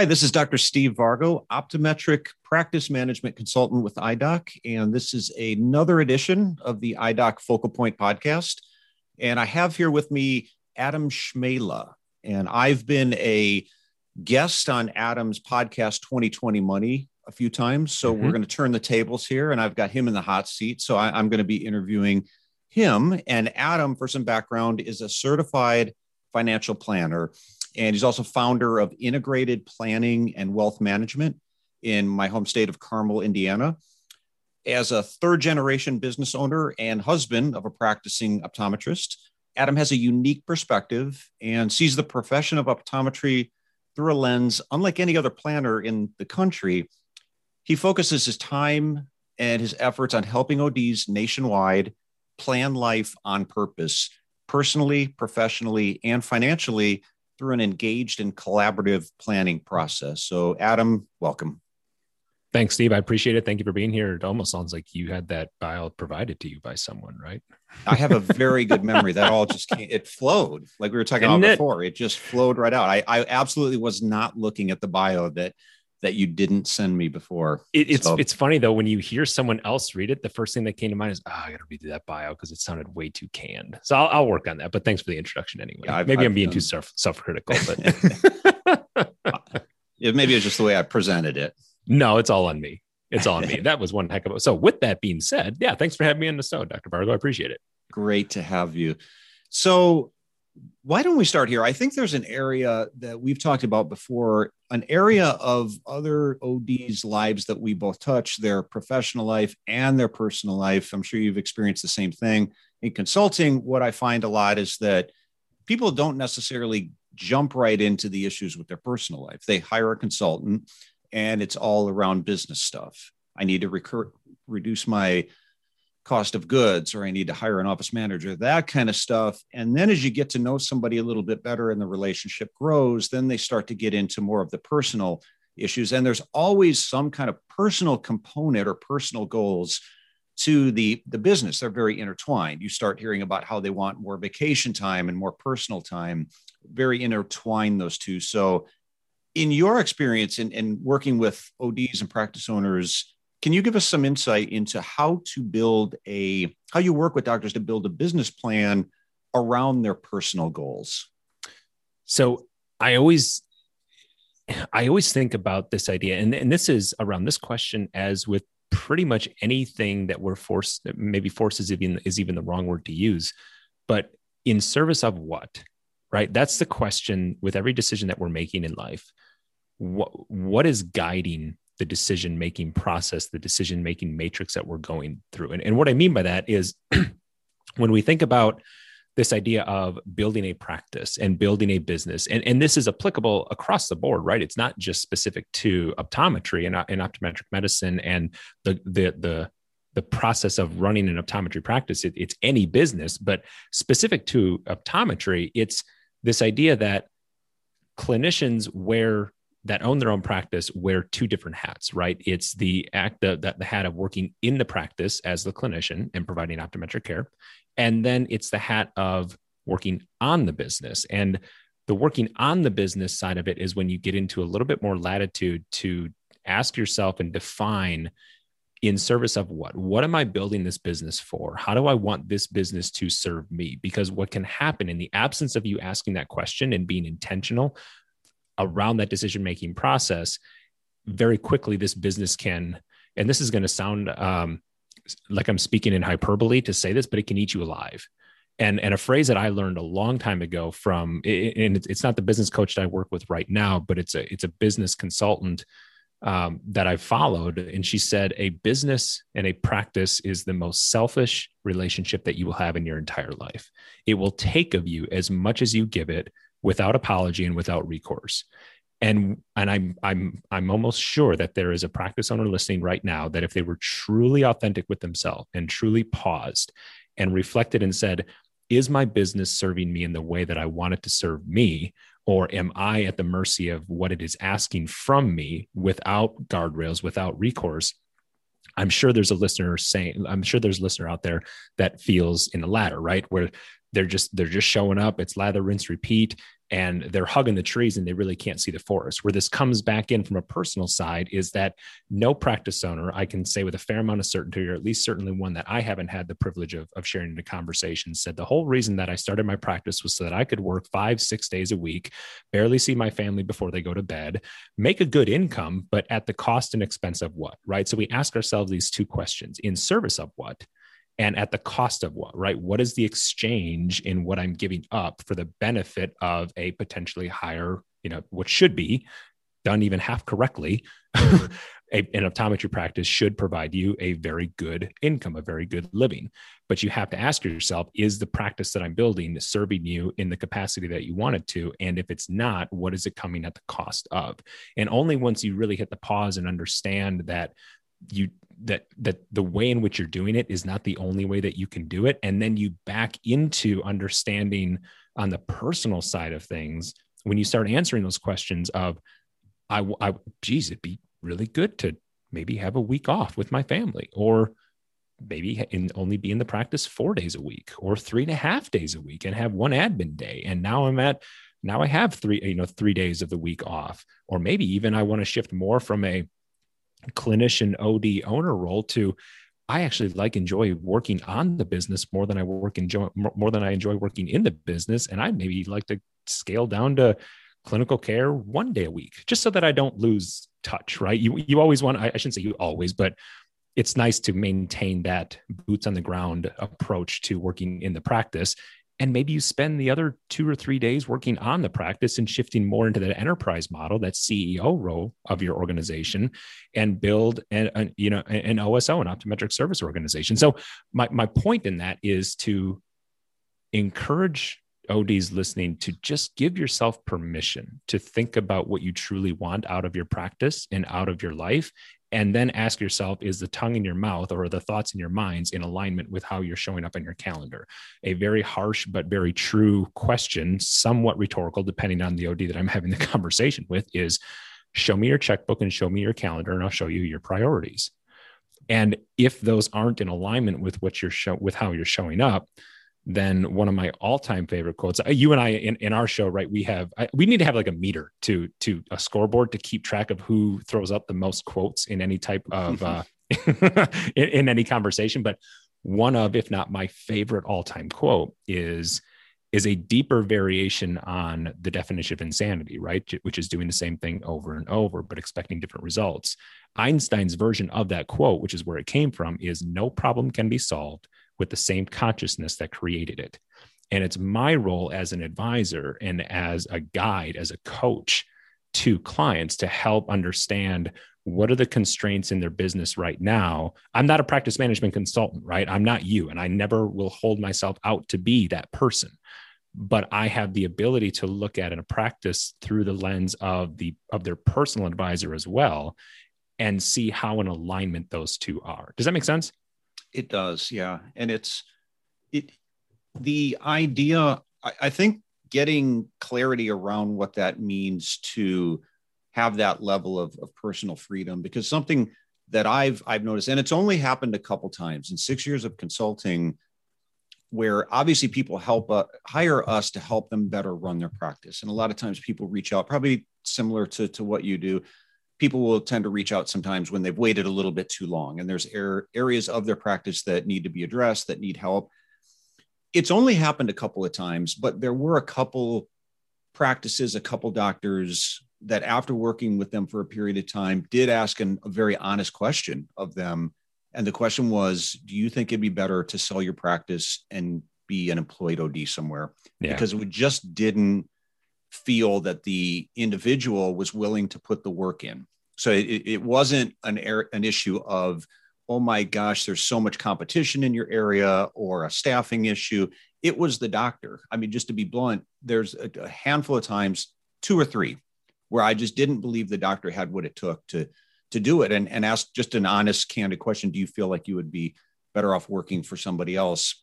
Hi, this is Dr. Steve Vargo, optometric practice management consultant with iDoc, and this is another edition of the iDoc Focal Point podcast. And I have here with me Adam Cmejla, and I've been a guest on Adam's podcast 2020 Money a few times. So mm-hmm. we're going to turn the tables here, and I've got him in the hot seat. So I, I'm going to be interviewing him. And Adam, for some background, is a certified financial planner and he's also founder of Integrated Planning and Wealth Management in my home state of Carmel, Indiana. As a third generation business owner and husband of a practicing optometrist, Adam has a unique perspective and sees the profession of optometry through a lens unlike any other planner in the country. He focuses his time and his efforts on helping ODs nationwide plan life on purpose, personally, professionally, and financially through an engaged and collaborative planning process. So, Adam, welcome. Thanks, Steve. I appreciate it. Thank you for being here. It almost sounds like you had that bio provided to you by someone, right? I have a very good memory. That all just came, it flowed like we were talking Isn't about it? before. It just flowed right out. I, I absolutely was not looking at the bio that that you didn't send me before. It, it's so. it's funny though when you hear someone else read it, the first thing that came to mind is, oh, I got to read that bio because it sounded way too canned. So I'll, I'll, work on that. But thanks for the introduction anyway. Yeah, maybe i am being done. too self self critical, but yeah, maybe it's just the way I presented it. No, it's all on me. It's all on me. That was one heck of a. So with that being said, yeah, thanks for having me on the show, Dr. Vargo. I appreciate it. Great to have you. So why don't we start here? I think there's an area that we've talked about before, an area of other ODs' lives that we both touch, their professional life and their personal life. I'm sure you've experienced the same thing. In consulting, what I find a lot is that people don't necessarily jump right into the issues with their personal life. They hire a consultant and it's all around business stuff. I need to recur- reduce my cost of goods or I need to hire an office manager, that kind of stuff. And then as you get to know somebody a little bit better and the relationship grows, then they start to get into more of the personal issues. And there's always some kind of personal component or personal goals to the, the business. They're very intertwined. You start hearing about how they want more vacation time and more personal time, very intertwined, those two. So, in your experience in, in working with ODs and practice owners, can you give us some insight into how to build a how you work with doctors to build a business plan around their personal goals? So I always I always think about this idea, and, and this is around this question as with pretty much anything that we're forced, maybe forces even is even the wrong word to use, but in service of what, right? That's the question with every decision that we're making in life. What what is guiding the decision making process, the decision making matrix that we're going through. And, and what I mean by that is when we think about this idea of building a practice and building a business, and, and this is applicable across the board, right? It's not just specific to optometry and, and optometric medicine and the, the, the, the process of running an optometry practice. It, it's any business, but specific to optometry, it's this idea that clinicians wear that own their own practice wear two different hats, right? It's the act of that the hat of working in the practice as the clinician and providing optometric care. And then it's the hat of working on the business. And the working on the business side of it is when you get into a little bit more latitude to ask yourself and define in service of what? What am I building this business for? How do I want this business to serve me? Because what can happen in the absence of you asking that question and being intentional around that decision making process, very quickly this business can, and this is going to sound um, like I'm speaking in hyperbole to say this, but it can eat you alive. And, and a phrase that I learned a long time ago from, and it's not the business coach that I work with right now, but it's a it's a business consultant um, that I followed, and she said a business and a practice is the most selfish relationship that you will have in your entire life. It will take of you as much as you give it without apology and without recourse. And and I'm I'm I'm almost sure that there is a practice owner listening right now that if they were truly authentic with themselves and truly paused and reflected and said, is my business serving me in the way that I want it to serve me? Or am I at the mercy of what it is asking from me without guardrails, without recourse? I'm sure there's a listener saying, I'm sure there's a listener out there that feels in the latter, right? Where they're just they're just showing up it's lather rinse repeat and they're hugging the trees and they really can't see the forest. Where this comes back in from a personal side is that no practice owner, I can say with a fair amount of certainty, or at least certainly one that I haven't had the privilege of, of sharing in a conversation, said the whole reason that I started my practice was so that I could work five, six days a week, barely see my family before they go to bed, make a good income, but at the cost and expense of what, right? So we ask ourselves these two questions in service of what? And at the cost of what, right? What is the exchange in what I'm giving up for the benefit of a potentially higher, you know, what should be done even half correctly? Mm-hmm. a, an optometry practice should provide you a very good income, a very good living. But you have to ask yourself, is the practice that I'm building serving you in the capacity that you want it to? And if it's not, what is it coming at the cost of? And only once you really hit the pause and understand that you that that the way in which you're doing it is not the only way that you can do it. And then you back into understanding on the personal side of things when you start answering those questions of i i geez it'd be really good to maybe have a week off with my family or maybe in only be in the practice four days a week or three and a half days a week and have one admin day. And now i'm at now i have three you know three days of the week off. Or maybe even i want to shift more from a clinician OD owner role to I actually like enjoy working on the business more than I work enjoy more than I enjoy working in the business. And I maybe like to scale down to clinical care one day a week, just so that I don't lose touch, right? You you always want, I shouldn't say you always, but it's nice to maintain that boots on the ground approach to working in the practice and maybe you spend the other two or three days working on the practice and shifting more into that enterprise model that ceo role of your organization and build an, an you know an oso an optometric service organization. So my, my point in that is to encourage ODs listening to just give yourself permission to think about what you truly want out of your practice and out of your life and then ask yourself is the tongue in your mouth or the thoughts in your minds in alignment with how you're showing up in your calendar? A very harsh but very true question somewhat rhetorical depending on the od that i'm having the conversation with is show me your checkbook and show me your calendar and i'll show you your priorities. And if those aren't in alignment with what you're show with how you're showing up then one of my all-time favorite quotes. Uh, you and i in, in our show right we have I, we need to have like a meter to to a scoreboard to keep track of who throws up the most quotes in any type of uh in, in any conversation. But one of if not my favorite all-time quote is is a deeper variation on the definition of insanity right? Which is doing the same thing over and over but expecting different results. Einstein's version of that quote which is where it came from is no problem can be solved with the same consciousness that created it. And it's my role as an advisor and as a guide, as a coach to clients to help understand what are the constraints in their business right now. I'm not a practice management consultant, right? I'm not you, and I never will hold myself out to be that person. But I have the ability to look at a practice through the lens of the of their personal advisor as well, and see how in alignment those two are. Does that make sense? It does, yeah. And it's it the idea, I, I think getting clarity around what that means to have that level of, of personal freedom, because something that I've I've noticed, and it's only happened a couple times in six years of consulting, where obviously people help uh, hire us to help them better run their practice, and a lot of times people reach out, probably similar to to what you do, people will tend to reach out sometimes when they've waited a little bit too long and there's areas of their practice that need to be addressed that need help. It's only happened a couple of times but there were a couple practices a couple doctors that after working with them for a period of time did ask an, a very honest question of them. And the question was do you think it'd be better to sell your practice and be an employed od somewhere? Yeah. because we just didn't feel that the individual was willing to put the work in. So it, it wasn't an an issue of, oh my gosh, there's so much competition in your area or a staffing issue. It was the doctor. I mean, just to be blunt, there's a, a handful of times, two or three, where I just didn't believe the doctor had what it took to to do it and, and ask just an honest, candid question. Do you feel like you would be better off working for somebody else?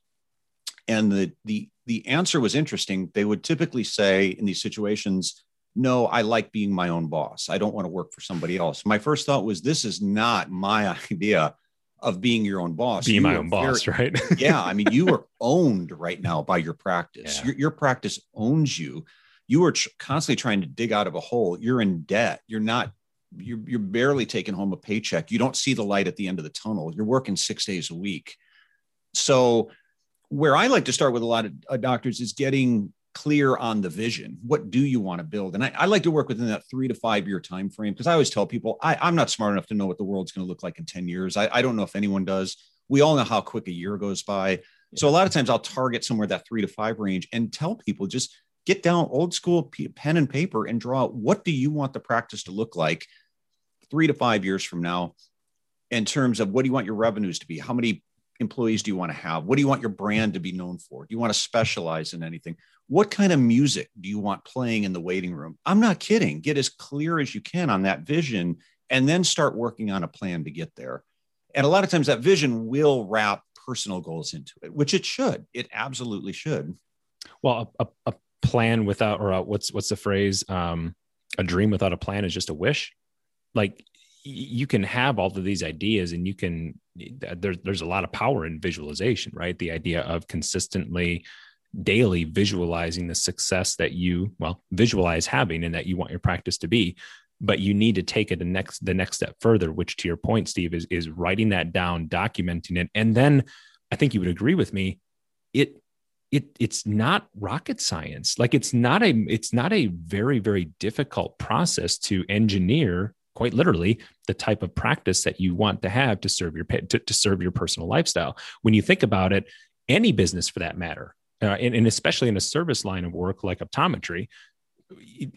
And the the the answer was interesting. They would typically say in these situations, no, I like being my own boss. I don't want to work for somebody else. My first thought was, this is not my idea of being your own boss. Being You my own boss, very- right? yeah, I mean, you are owned right now by your practice. Yeah. Your, your practice owns you. You are tr- constantly trying to dig out of a hole. You're in debt. You're not. You're, you're barely taking home a paycheck. You don't see the light at the end of the tunnel. You're working six days a week. So, where I like to start with a lot of uh, doctors is getting clear on the vision. What do you want to build? And I, I like to work within that three to five year time frame because I always tell people I, I'm not smart enough to know what the world's going to look like in 10 years. I, I don't know if anyone does. We all know how quick a year goes by. So a lot of times I'll target somewhere that three to five range and tell people just get down old school pen and paper and draw what do you want the practice to look like three to five years from now in terms of what do you want your revenues to be? How many employees do you want to have? What do you want your brand to be known for? Do you want to specialize in anything? What kind of music do you want playing in the waiting room? I'm not kidding. Get as clear as you can on that vision and then start working on a plan to get there. And a lot of times that vision will wrap personal goals into it, which it should. It absolutely should. Well, a, a, plan without, or a, what's what's the phrase? Um, a dream without a plan is just a wish. Like you can have all of these ideas, and you can. There's there's a lot of power in visualization, right? The idea of consistently, daily visualizing the success that you well visualize having, and that you want your practice to be. But you need to take it the next the next step further, which to your point, Steve, is is writing that down, documenting it, and then I think you would agree with me. It it it's not rocket science like it's not a it's not a very very difficult process to engineer quite literally the type of practice that you want to have to serve your to, to serve your personal lifestyle. When you think about it any business for that matter uh, and, and especially in a service line of work like optometry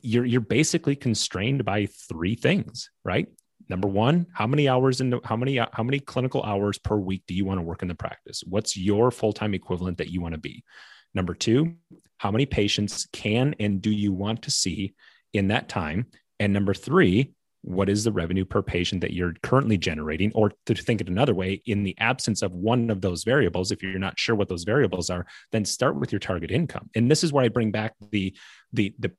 you're you're basically constrained by three things right? Number one how many hours in the, how many how many clinical hours per week do you want to work in the practice? What's your full-time equivalent that you want to be? Number two how many patients can and do you want to see in that time? And number three what is the revenue per patient that you're currently generating? Or to think it another way in the absence of one of those variables if you're not sure what those variables are then start with your target income. And this is where i bring back the the the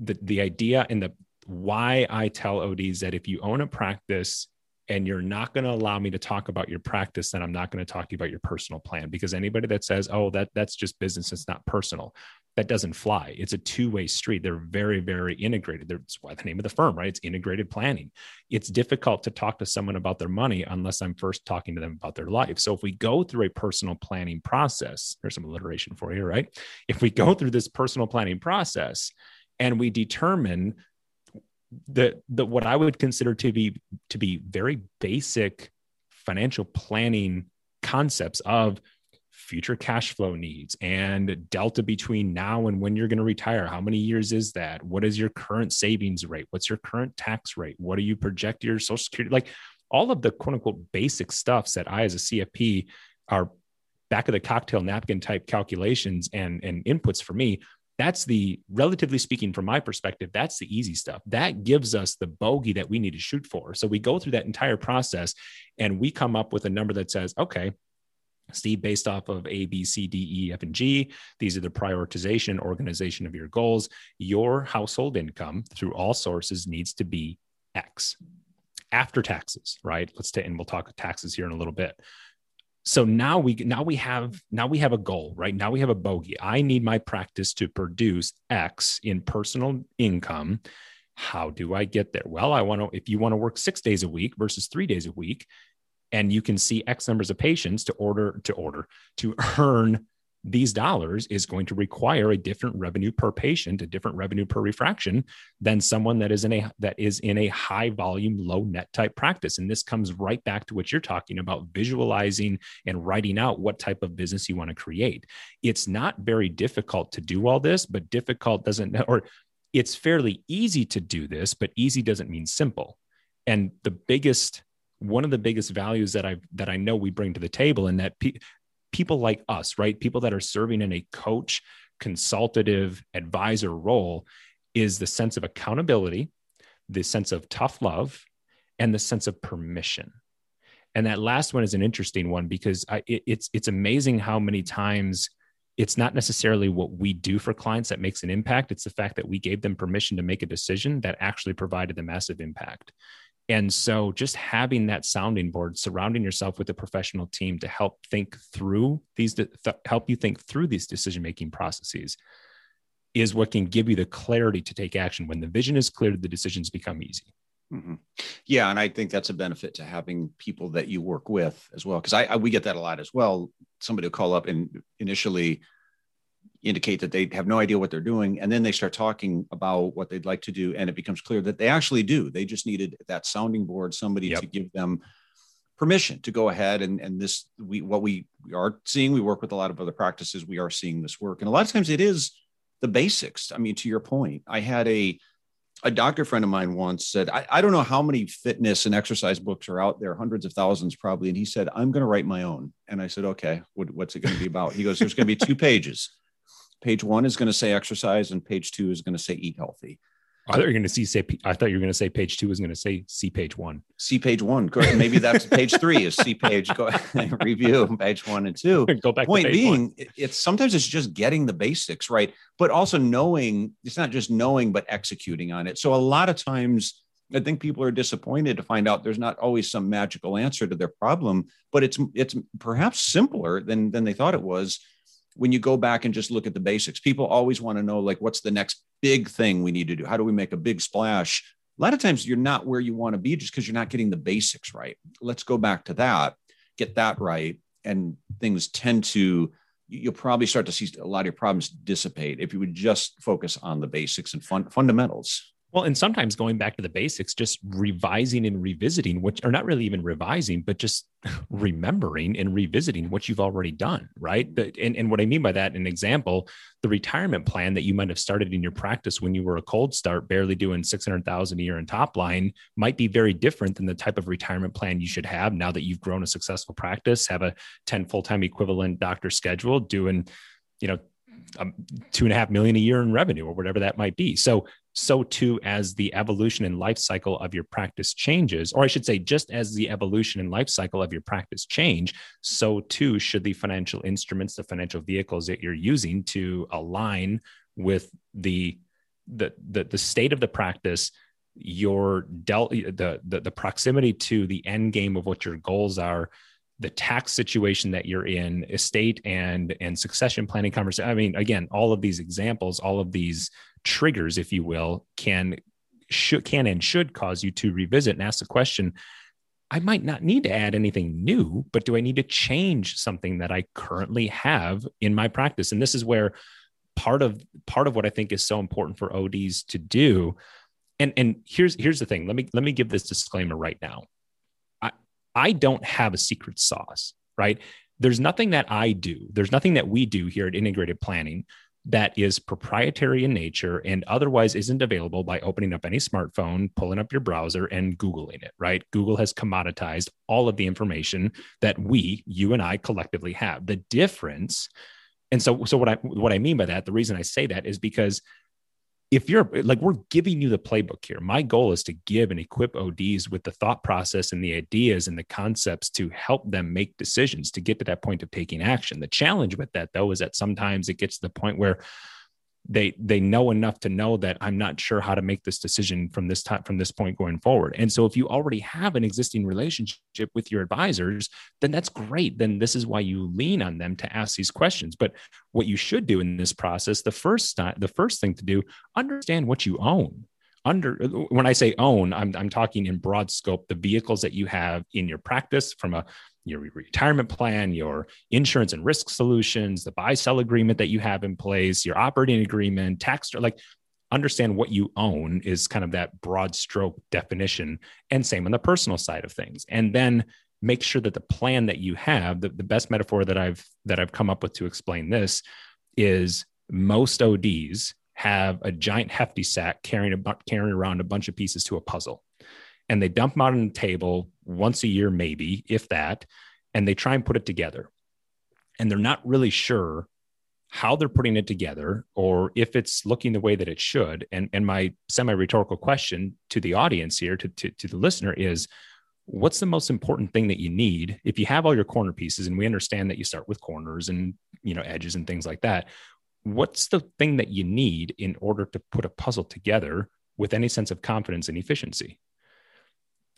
the, the idea and the why I tell ODs that if you own a practice and you're not going to allow me to talk about your practice, then I'm not going to talk to you about your personal plan. Because anybody that says, "Oh, that that's just business, it's not personal," that doesn't fly. It's a two-way street. They're very, very integrated. That's why the name of the firm, right? It's integrated planning. It's difficult to talk to someone about their money unless I'm first talking to them about their life. So if we go through a personal planning process, there's some alliteration for you, right? If we go through this personal planning process and we determine the the what I would consider to be to be very basic financial planning concepts of future cash flow needs and delta between now and when you're going to retire. How many years is that? What is your current savings rate? What's your current tax rate? What do you project your social security? Like all of the quote unquote basic stuffs that i as a cfp are back of the cocktail napkin type calculations and and inputs for me that's the relatively speaking from my perspective that's the easy stuff that gives us the bogey that we need to shoot for so we go through that entire process and we come up with a number that says okay Steve, based off of A, B, C, D, E, F, and G, these are the prioritization organization of your goals. Your household income through all sources needs to be X after taxes, right? Let's take, and we'll talk taxes here in a little bit so now we now we have now we have a goal right? Now we have a bogey. I need my practice to produce x in personal income. How do i get there? Well i want to if you want to work six days a week versus three days a week and you can see x numbers of patients to order to order to earn these dollars is going to require a different revenue per patient, a different revenue per refraction than someone that is in a that is in a high volume, low net type practice. And this comes right back to what you're talking about, visualizing and writing out what type of business you want to create. It's not very difficult to do all this, but difficult doesn't or it's fairly easy to do this, but easy doesn't mean simple. And the biggest one of the biggest values that I that I know we bring to the table and that pe- people like us, right? People that are serving in a coach, consultative, advisor role is the sense of accountability, the sense of tough love, and the sense of permission. And that last one is an interesting one because I, it, it's it's amazing how many times it's not necessarily what we do for clients that makes an impact. It's the fact that we gave them permission to make a decision that actually provided the massive impact. And so just having that sounding board, surrounding yourself with a professional team to help think through these, th- help you think through these decision making processes is what can give you the clarity to take action. When the vision is clear, the decisions become easy. Mm-hmm. Yeah, and I think that's a benefit to having people that you work with as well, because I, I, we get that a lot as well. Somebody will call up and initially indicate that they have no idea what they're doing, and then they start talking about what they'd like to do, and it becomes clear that they actually do. They just needed that sounding board, somebody yep. to give them permission to go ahead and and this we what we, we are seeing. We work with a lot of other practices. We are seeing this work, and a lot of times it is the basics. I mean, to your point, I had a a doctor friend of mine once said, I, I, don't know how many fitness and exercise books are out there, hundreds of thousands probably. And he said, I'm going to write my own. And I said, okay, what, what's it going to be about? He goes, there's going to be two pages. Page one is going to say exercise, and page two is going to say eat healthy. I thought you were going to see say. I thought you were going to say page two was going to say see page one. See page one. Maybe that's page three is see page. Go review page one and two. Go back. Point being, one. it's sometimes it's just getting the basics right, but also knowing. It's not just knowing, but executing on it. So a lot of times, I think people are disappointed to find out there's not always some magical answer to their problem, but it's it's perhaps simpler than than they thought it was when you go back and just look at the basics, people always want to know like what's the next big thing we need to do? How do we make a big splash? A lot of times you're not where you want to be just because you're not getting the basics right. Let's go back to that, get that right, and things tend to you'll probably start to see a lot of your problems dissipate if you would just focus on the basics and fun, fundamentals. Well, and sometimes going back to the basics, just revising and revisiting, which are not really even revising, but just remembering and revisiting what you've already done, right? And, and what I mean by that, an example, the retirement plan that you might have started in your practice when you were a cold start, barely doing 600,000 a year in top line might be very different than the type of retirement plan you should have now that you've grown a successful practice, have a 10 full-time equivalent doctor schedule doing, you know, um, two and a half million a year in revenue or whatever that might be. So so too as the evolution and life cycle of your practice changes, or I should say, just as the evolution and life cycle of your practice change, so too should the financial instruments, the financial vehicles that you're using to align with the the the, the state of the practice your del the, the the proximity to the end game of what your goals are the tax situation that you're in estate and and succession planning conversation i mean again all of these examples all of these triggers, if you will, can should can and should cause you to revisit and ask the question I might not need to add anything new, but do I need to change something that I currently have in my practice? And this is where part of part of what I think is so important for ODs to do. And and here's here's the thing. Let me let me give this disclaimer right now. I don't have a secret sauce, right? There's nothing that I do. There's nothing that we do here at Integrated Planning that is proprietary in nature and otherwise isn't available by opening up any smartphone, pulling up your browser, and Googling it, right? Google has commoditized all of the information that we, you and I collectively have. The difference, and so, so what I what I mean by that, the reason I say that is because if you're like we're giving you the playbook here. My goal is to give and equip ods with the thought process and the ideas and the concepts to help them make decisions to get to that point of taking action. The challenge with that though is that sometimes it gets to the point where they they know enough to know that i'm not sure how to make this decision from this time from this point going forward. And so if you already have an existing relationship with your advisors then that's great. Then this is why you lean on them to ask these questions. But what you should do in this process the first the first thing to do understand what you own. Under when i say own I'm, I'm talking in broad scope the vehicles that you have in your practice from a your retirement plan, your insurance and risk solutions, the buy sell agreement that you have in place, your operating agreement, tax, like understand what you own is kind of that broad stroke definition. And same on the personal side of things. And then make sure that the plan that you have, the, the best metaphor that I've that I've come up with to explain this is most ODs have a giant hefty sack carrying a carrying around a bunch of pieces to a puzzle and they dump them out on the table once a year, maybe, if that, and they try and put it together. And they're not really sure how they're putting it together or if it's looking the way that it should. And, and my semi rhetorical question to the audience here, to, to, to the listener, is what's the most important thing that you need if you have all your corner pieces and we understand that you start with corners and you know edges and things like that what's the thing that you need in order to put a puzzle together with any sense of confidence and efficiency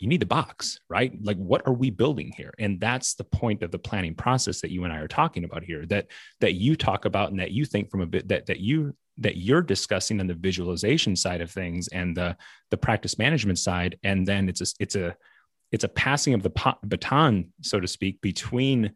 you need the box, right? Like, what are we building here? And that's the point of the planning process that you and I are talking about here. That that you talk about and that you think from a bit that that you that you're discussing on the visualization side of things and the the practice management side, and then it's a it's a it's a passing of the baton, so to speak, between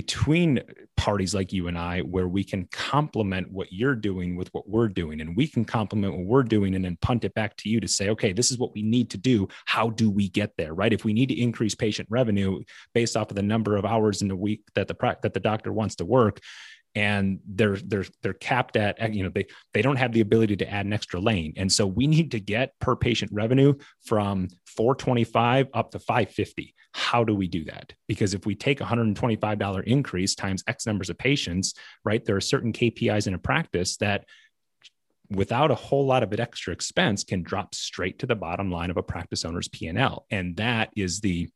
between parties like you and I, where we can complement what you're doing with what we're doing, and we can complement what we're doing and then punt it back to you to say, okay, this is what we need to do. How do we get there? Right? If we need to increase patient revenue based off of the number of hours in the week that the that the doctor wants to work, and they're they're they're capped at you know they they don't have the ability to add an extra lane. And so we need to get per patient revenue from 425 up to 550 how do we do that? Because if we take a $125 increase times x numbers of patients right there are certain kpis in a practice that without a whole lot of extra expense can drop straight to the bottom line of a practice owner's p&l and that is the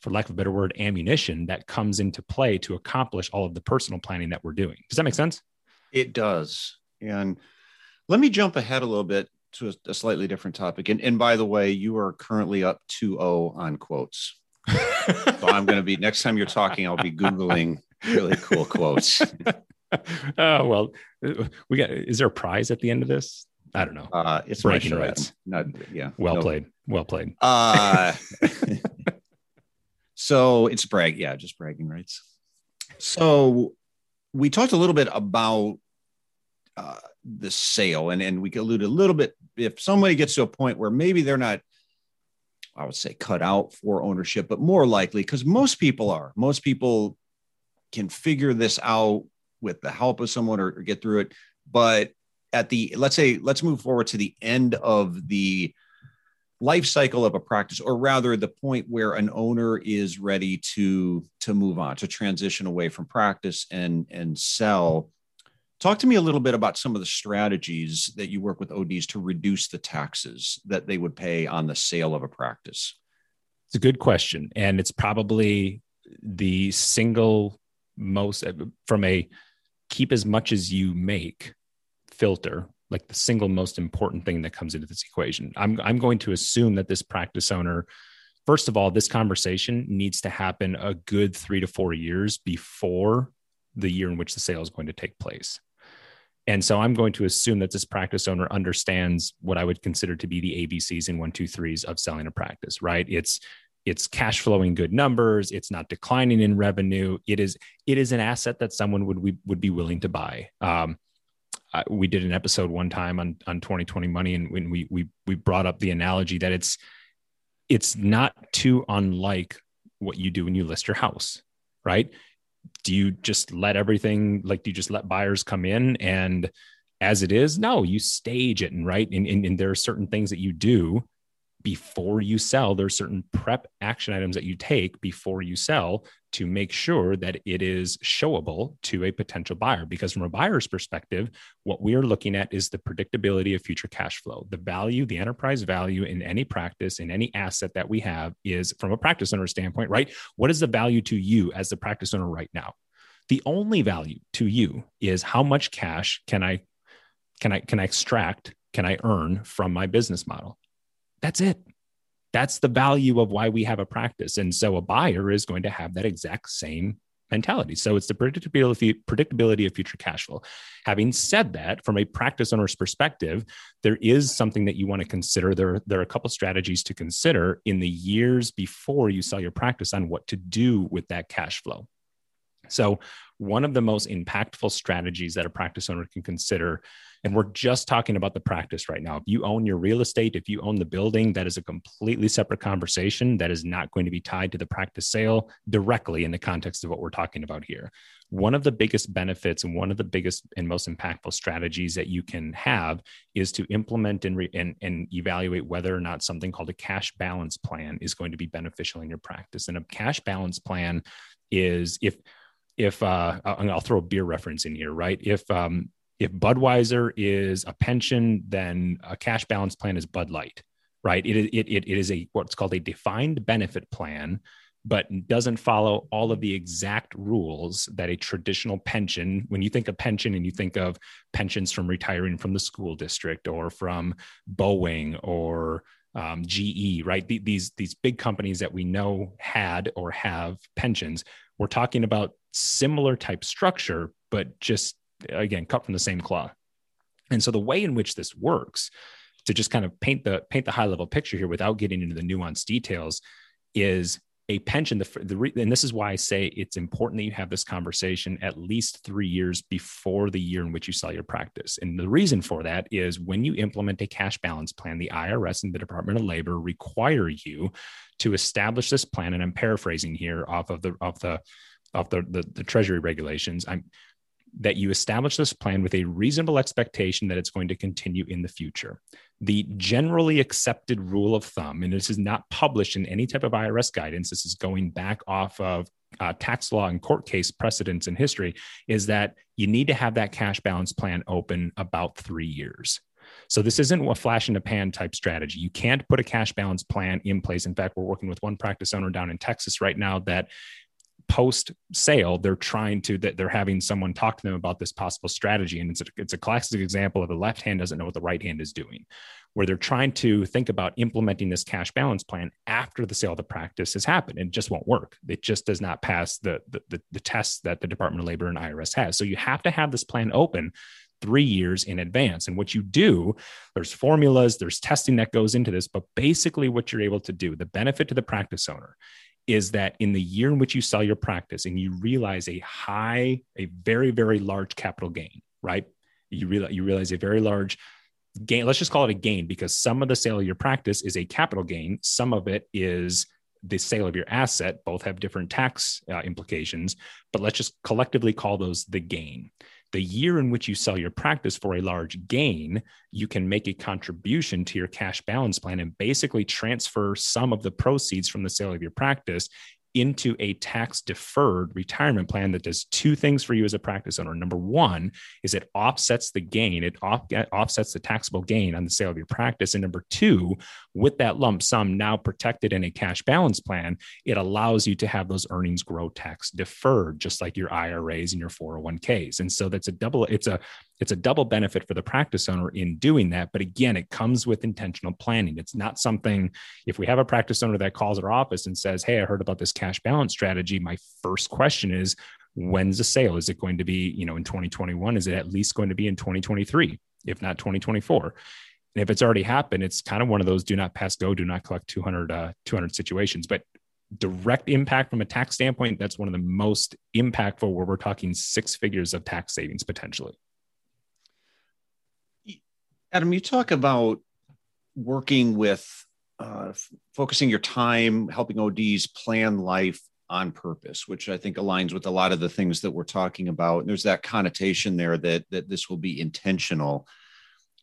for lack of a better word, ammunition that comes into play to accomplish all of the personal planning that we're doing. Does that make sense? It does. And let me jump ahead a little bit to a, a slightly different topic. And, and by the way, you are currently up 2 0 on quotes. so I'm going to be, next time you're talking, I'll be Googling really cool quotes. oh, well, we got, is there a prize at the end of this? I don't know. Uh, it's breaking rights. Not, yeah. Well no. played. Well played. Uh, So it's brag, yeah, just bragging rights. So we talked a little bit about uh, the sale, and and we alluded a little bit. If somebody gets to a point where maybe they're not, I would say, cut out for ownership, but more likely because most people are. Most people can figure this out with the help of someone or, or get through it. But at the let's say let's move forward to the end of the life cycle of a practice or rather the point where an owner is ready to to move on to transition away from practice and and sell. Talk to me a little bit about some of the strategies that you work with ods to reduce the taxes that they would pay on the sale of a practice. It's a good question and it's probably the single most from a keep as much as you make filter like the single most important thing that comes into this equation. I'm I'm going to assume that this practice owner first of all this conversation needs to happen a good 3 to 4 years before the year in which the sale is going to take place. And so I'm going to assume that this practice owner understands what I would consider to be the ABCs and one, two, threes of selling a practice, right? It's it's cash flowing good numbers it's not declining in revenue it is it is an asset that someone would we would be willing to buy um, we did an episode one time on on 2020 money, and when we we we brought up the analogy that it's it's not too unlike what you do when you list your house, right? Do you just let everything like do you just let buyers come in and as it is? No, you stage it and right, and, and, and there are certain things that you do before you sell there's certain prep action items that you take before you sell to make sure that it is showable to a potential buyer because from a buyer's perspective what we are looking at is the predictability of future cash flow. The value the enterprise value in any practice in any asset that we have is from a practice owner standpoint right what is the value to you as the practice owner right now? The only value to you is how much cash can i can i can i extract can i earn from my business model? That's it. That's the value of why we have a practice. And so a buyer is going to have that exact same mentality. So it's the predictability, predictability of future cash flow. Having said that, from a practice owner's perspective, there is something that you want to consider. There, there are a couple strategies to consider in the years before you sell your practice on what to do with that cash flow. So, one of the most impactful strategies that a practice owner can consider and we're just talking about the practice right now. If you own your real estate, if you own the building, that is a completely separate conversation that is not going to be tied to the practice sale directly in the context of what we're talking about here. One of the biggest benefits and one of the biggest and most impactful strategies that you can have is to implement and, re- and, and evaluate whether or not something called a cash balance plan is going to be beneficial in your practice. And a cash balance plan is if if uh, I'll throw a beer reference in here, right? If um, if Budweiser is a pension, then a cash balance plan is Bud Light, right? It, it, it, it is a what's called a defined benefit plan but doesn't follow all of the exact rules that a traditional pension, when you think of pension and you think of pensions from retiring from the school district or from Boeing or um, GE, right? These these big companies that we know had or have pensions. We're talking about similar type structure, but just again cut from the same cloth. And so the way in which this works, to just kind of paint the paint the high level picture here without getting into the nuanced details, is a pension the, the and this is why i say it's important that you have this conversation at least three years before the year in which you sell your practice. And the reason for that is when you implement a cash balance plan the irs and the department of labor require you to establish this plan. And i'm paraphrasing here off of the off the off the, the, the treasury regulations. I'm that you establish this plan with a reasonable expectation that it's going to continue in the future. The generally accepted rule of thumb, and this is not published in any type of IRS guidance, this is going back off of uh, tax law and court case precedents in history, is that you need to have that cash balance plan open about three years. So this isn't a flash in the pan type strategy. You can't put a cash balance plan in place. In fact, we're working with one practice owner down in Texas right now that post sale they're trying to that they're having someone talk to them about this possible strategy. And it's a, it's a classic example of the left hand doesn't know what the right hand is doing where they're trying to think about implementing this cash balance plan after the sale of the practice has happened. And it just won't work. It just does not pass the the, the, the tests that the department of labor and irs has. So you have to have this plan open three years in advance. And what you do, there's formulas, there's testing that goes into this, but basically what you're able to do, the benefit to the practice owner is that in the year in which you sell your practice and you realize a high, a very, very large capital gain, right? You realize you realize a very large gain. Let's just call it a gain because some of the sale of your practice is a capital gain. Some of it is the sale of your asset. Both have different tax uh, implications, but let's just collectively call those the gain the year in which you sell your practice for a large gain, you can make a contribution to your cash balance plan and basically transfer some of the proceeds from the sale of your practice into a tax deferred retirement plan that does two things for you as a practice owner. Number one is it offsets the gain, it off, offsets the taxable gain on the sale of your practice. And number two, with that lump sum now protected in a cash balance plan, it allows you to have those earnings grow tax deferred, just like your IRAs and your 401ks. And so that's a double, it's a it's a double benefit for the practice owner in doing that. But again, it comes with intentional planning. It's not something, if we have a practice owner that calls our office and says, Hey, I heard about this cash balance strategy. My first question is, when's the sale? Is it going to be, you know, in 2021? Is it at least going to be in 2023, if not 2024? And if it's already happened, it's kind of one of those do not pass go, do not collect 200, uh, 200 situations. But direct impact from a tax standpoint, that's one of the most impactful where we're talking six figures of tax savings potentially. Adam, you talk about working with uh, f- focusing your time, helping ODs plan life on purpose, which I think aligns with a lot of the things that we're talking about. And there's that connotation there that that this will be intentional,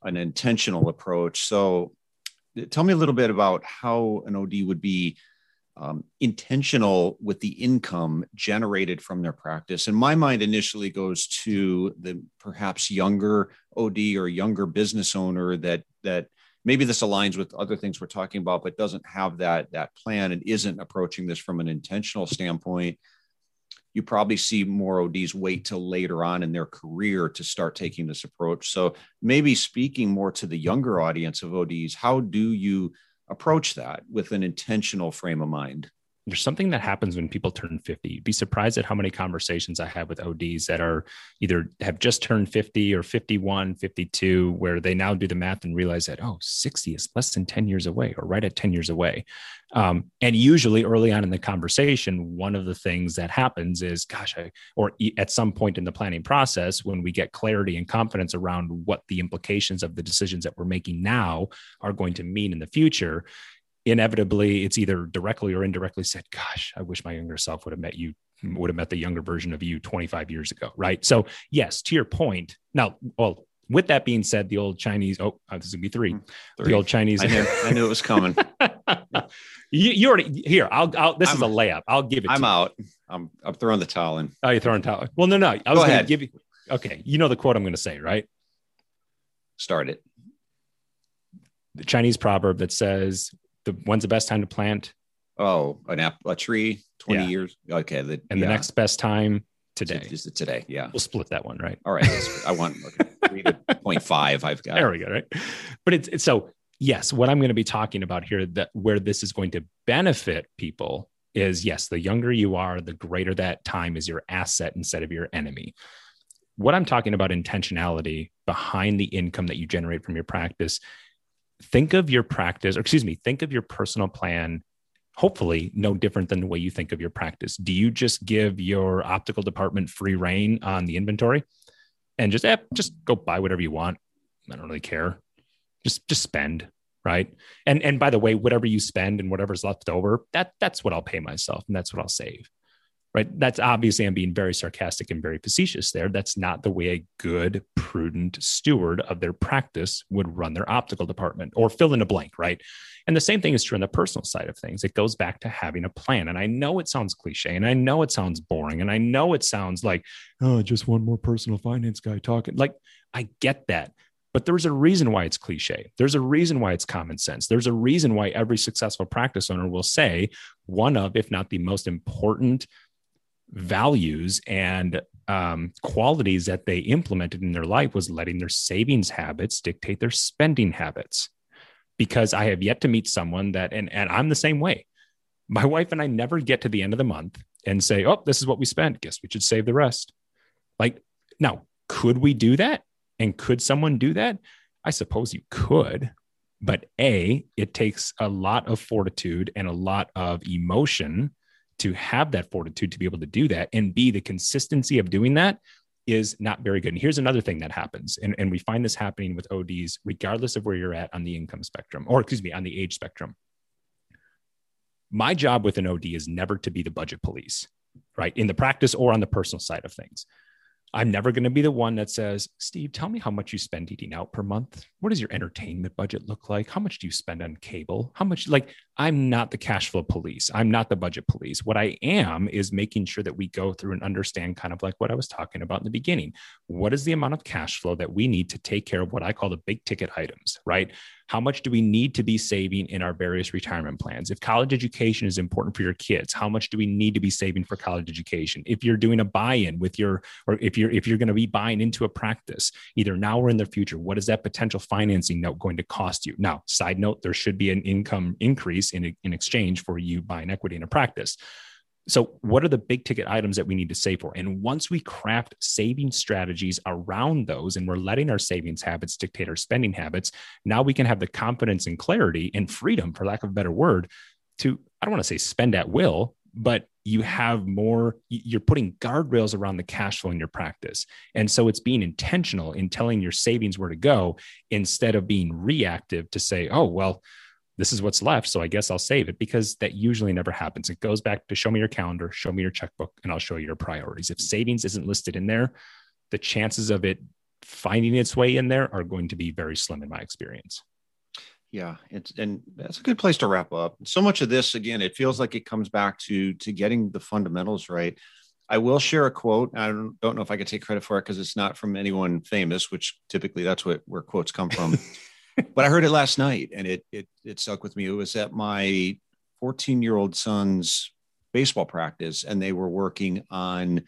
an intentional approach. So, tell me a little bit about how an OD would be um, intentional with the income generated from their practice. And my mind initially goes to the perhaps younger OD or younger business owner that that maybe this aligns with other things we're talking about, but doesn't have that that plan and isn't approaching this from an intentional standpoint. You probably see more ODs wait till later on in their career to start taking this approach. So maybe speaking more to the younger audience of ODs, how do you approach that with an intentional frame of mind there's something that happens when people turn 50. You'd be surprised at how many conversations I have with ODs that are either have just turned 50 or 51, 52, where they now do the math and realize that, oh, 60 is less than 10 years away or right at 10 years away. Um, and usually early on in the conversation, one of the things that happens is, gosh, I, or at some point in the planning process, when we get clarity and confidence around what the implications of the decisions that we're making now are going to mean in the future, inevitably it's either directly or indirectly said gosh i wish my younger self would have met you would have met the younger version of you 25 years ago right? So yes to your point now well with that being said the old chinese oh uh, this is gonna be three, three. the old chinese I knew, I knew it was coming. You, you, already here i'll, I'll this I'm, is a layup. I'll give it i'm out. I'm i'm throwing the towel in. Oh you're throwing towel well no no i was Go gonna ahead. give you okay you know the quote i'm gonna say right? Start it. The chinese proverb that says the when's the best time to plant? Oh, an apple, a tree 20 Yeah. years. Okay. The, And the next best time today. Is it today? Yeah. We'll split that one, right? All right. I want okay, three to point five. I've got. There we go. Right. But it's, it's so yes, what I'm going to be talking about here that where this is going to benefit people is yes, the younger you are, the greater that time is your asset instead of your enemy. What I'm talking about intentionality behind the income that you generate from your practice. Think of your practice, or excuse me, think of your personal plan hopefully no different than the way you think of your practice. Do you just give your optical department free reign on the inventory and just eh, just go buy whatever you want? I don't really care. Just just spend, right? And and by the way, whatever you spend and whatever's left over, that that's what I'll pay myself and that's what I'll save. Right? That's obviously I'm being very sarcastic and very facetious there. That's not the way a good, prudent steward of their practice would run their optical department or fill in a blank, right? And the same thing is true on the personal side of things. It goes back to having a plan. And I know it sounds cliche and I know it sounds boring and I know it sounds like, oh, just one more personal finance guy talking. Like, I get that. But there's a reason why it's cliche. There's a reason why it's common sense. There's a reason why every successful practice owner will say one of, if not the most important values and um, qualities that they implemented in their life was letting their savings habits dictate their spending habits because I have yet to meet someone that, and, and I'm the same way. My wife and I never get to the end of the month and say, oh, this is what we spent. Guess we should save the rest. Like, now, could we do that? And could someone do that? I suppose you could. But A, it takes a lot of fortitude and a lot of emotion to have that fortitude to be able to do that. And B, the consistency of doing that is not very good. And here's another thing that happens, and, and we find this happening with ODs, regardless of where you're at on the income spectrum, or excuse me, on the age spectrum. My job with an OD is never to be the budget police, right? In the practice or on the personal side of things. I'm never going to be the one that says, Steve, tell me how much you spend eating out per month. What does your entertainment budget look like? How much do you spend on cable? How much, like, I'm not the cash flow police. I'm not the budget police. What I am is making sure that we go through and understand kind of like what I was talking about in the beginning. What is the amount of cash flow that we need to take care of what I call the big ticket items, right? How much do we need to be saving in our various retirement plans? If college education is important for your kids, how much do we need to be saving for college education? If you're doing a buy-in with your, or if you're if you're going to be buying into a practice, either now or in the future, what is that potential financing note going to cost you? Now, side note, there should be an income increase in, in exchange for you buying equity in a practice. So, what are the big ticket items that we need to save for? And once we craft saving strategies around those and we're letting our savings habits dictate our spending habits, now we can have the confidence and clarity and freedom, for lack of a better word, to, I don't want to say spend at will, but you have more, you're putting guardrails around the cash flow in your practice. And so it's being intentional in telling your savings where to go instead of being reactive to say, oh, well, this is what's left. So I guess I'll save it because that usually never happens. It goes back to show me your calendar, show me your checkbook, and I'll show you your priorities. If savings isn't listed in there, the chances of it finding its way in there are going to be very slim in my experience. Yeah, it's and that's a good place to wrap up. So much of this, again, it feels like it comes back to to getting the fundamentals right. I will share a quote. I don't, don't know if I can take credit for it because it's not from anyone famous, which typically that's what where quotes come from. but I heard it last night and it it it stuck with me. It was at my 14 year old son's baseball practice, and they were working on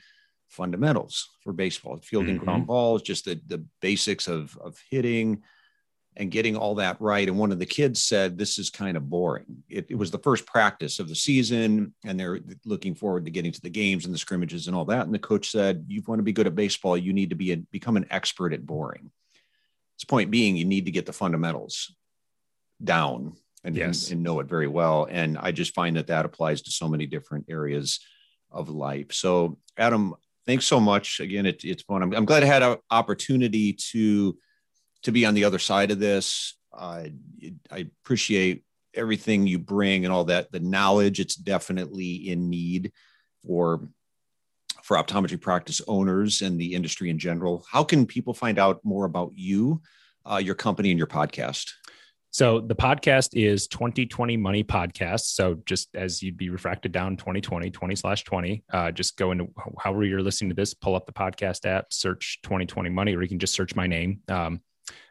fundamentals for baseball, fielding Mhm. ground balls, just the the basics of of hitting and getting all that right. And one of the kids said, This is kind of boring. It, it was the first practice of the season, and they're looking forward to getting to the games and the scrimmages and all that. And the coach said, You want to be good at baseball, you need to be a, become an expert at boring. His point being, you need to get the fundamentals down and, Yes. and, and know it very well. And I just find that that applies to so many different areas of life. So, Adam, thanks so much. Again, it, it's fun. I'm, I'm glad I had an opportunity to to be on the other side of this. Uh, I appreciate everything you bring and all that. The knowledge, it's definitely in need for for optometry practice owners and the industry in general. How can people find out more about you, uh, your company, and your podcast? So the podcast is 2020 Money Podcast. So just as you'd be refracted down 2020, 20 slash 20, uh, just go into however you're listening to this, pull up the podcast app, search 2020 Money, or you can just search my name. Um,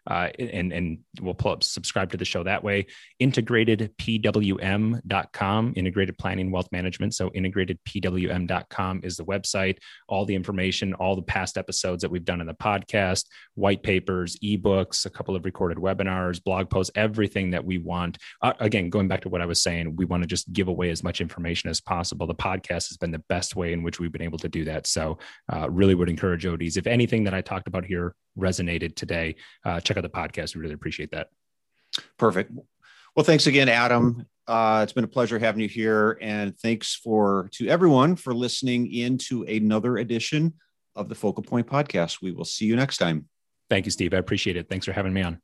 uh, and and we'll pull up subscribe to the show that way. Integratedpwm.com, integrated planning wealth management. So integratedpwm.com is the website. All the information, all the past episodes that we've done in the podcast, white papers, ebooks, a couple of recorded webinars, blog posts, everything that we want. Uh, again, going back to what I was saying, we want to just give away as much information as possible. The podcast has been the best way in which we've been able to do that. So, uh, really would encourage ODs. If anything that I talked about here resonated today, uh, check out the podcast. We really appreciate that. Perfect. Well, thanks again, Adam. Uh, it's been a pleasure having you here, and thanks for to everyone for listening in to another edition of the Focal Point Podcast. We will see you next time. Thank you, Steve. I appreciate it. Thanks for having me on.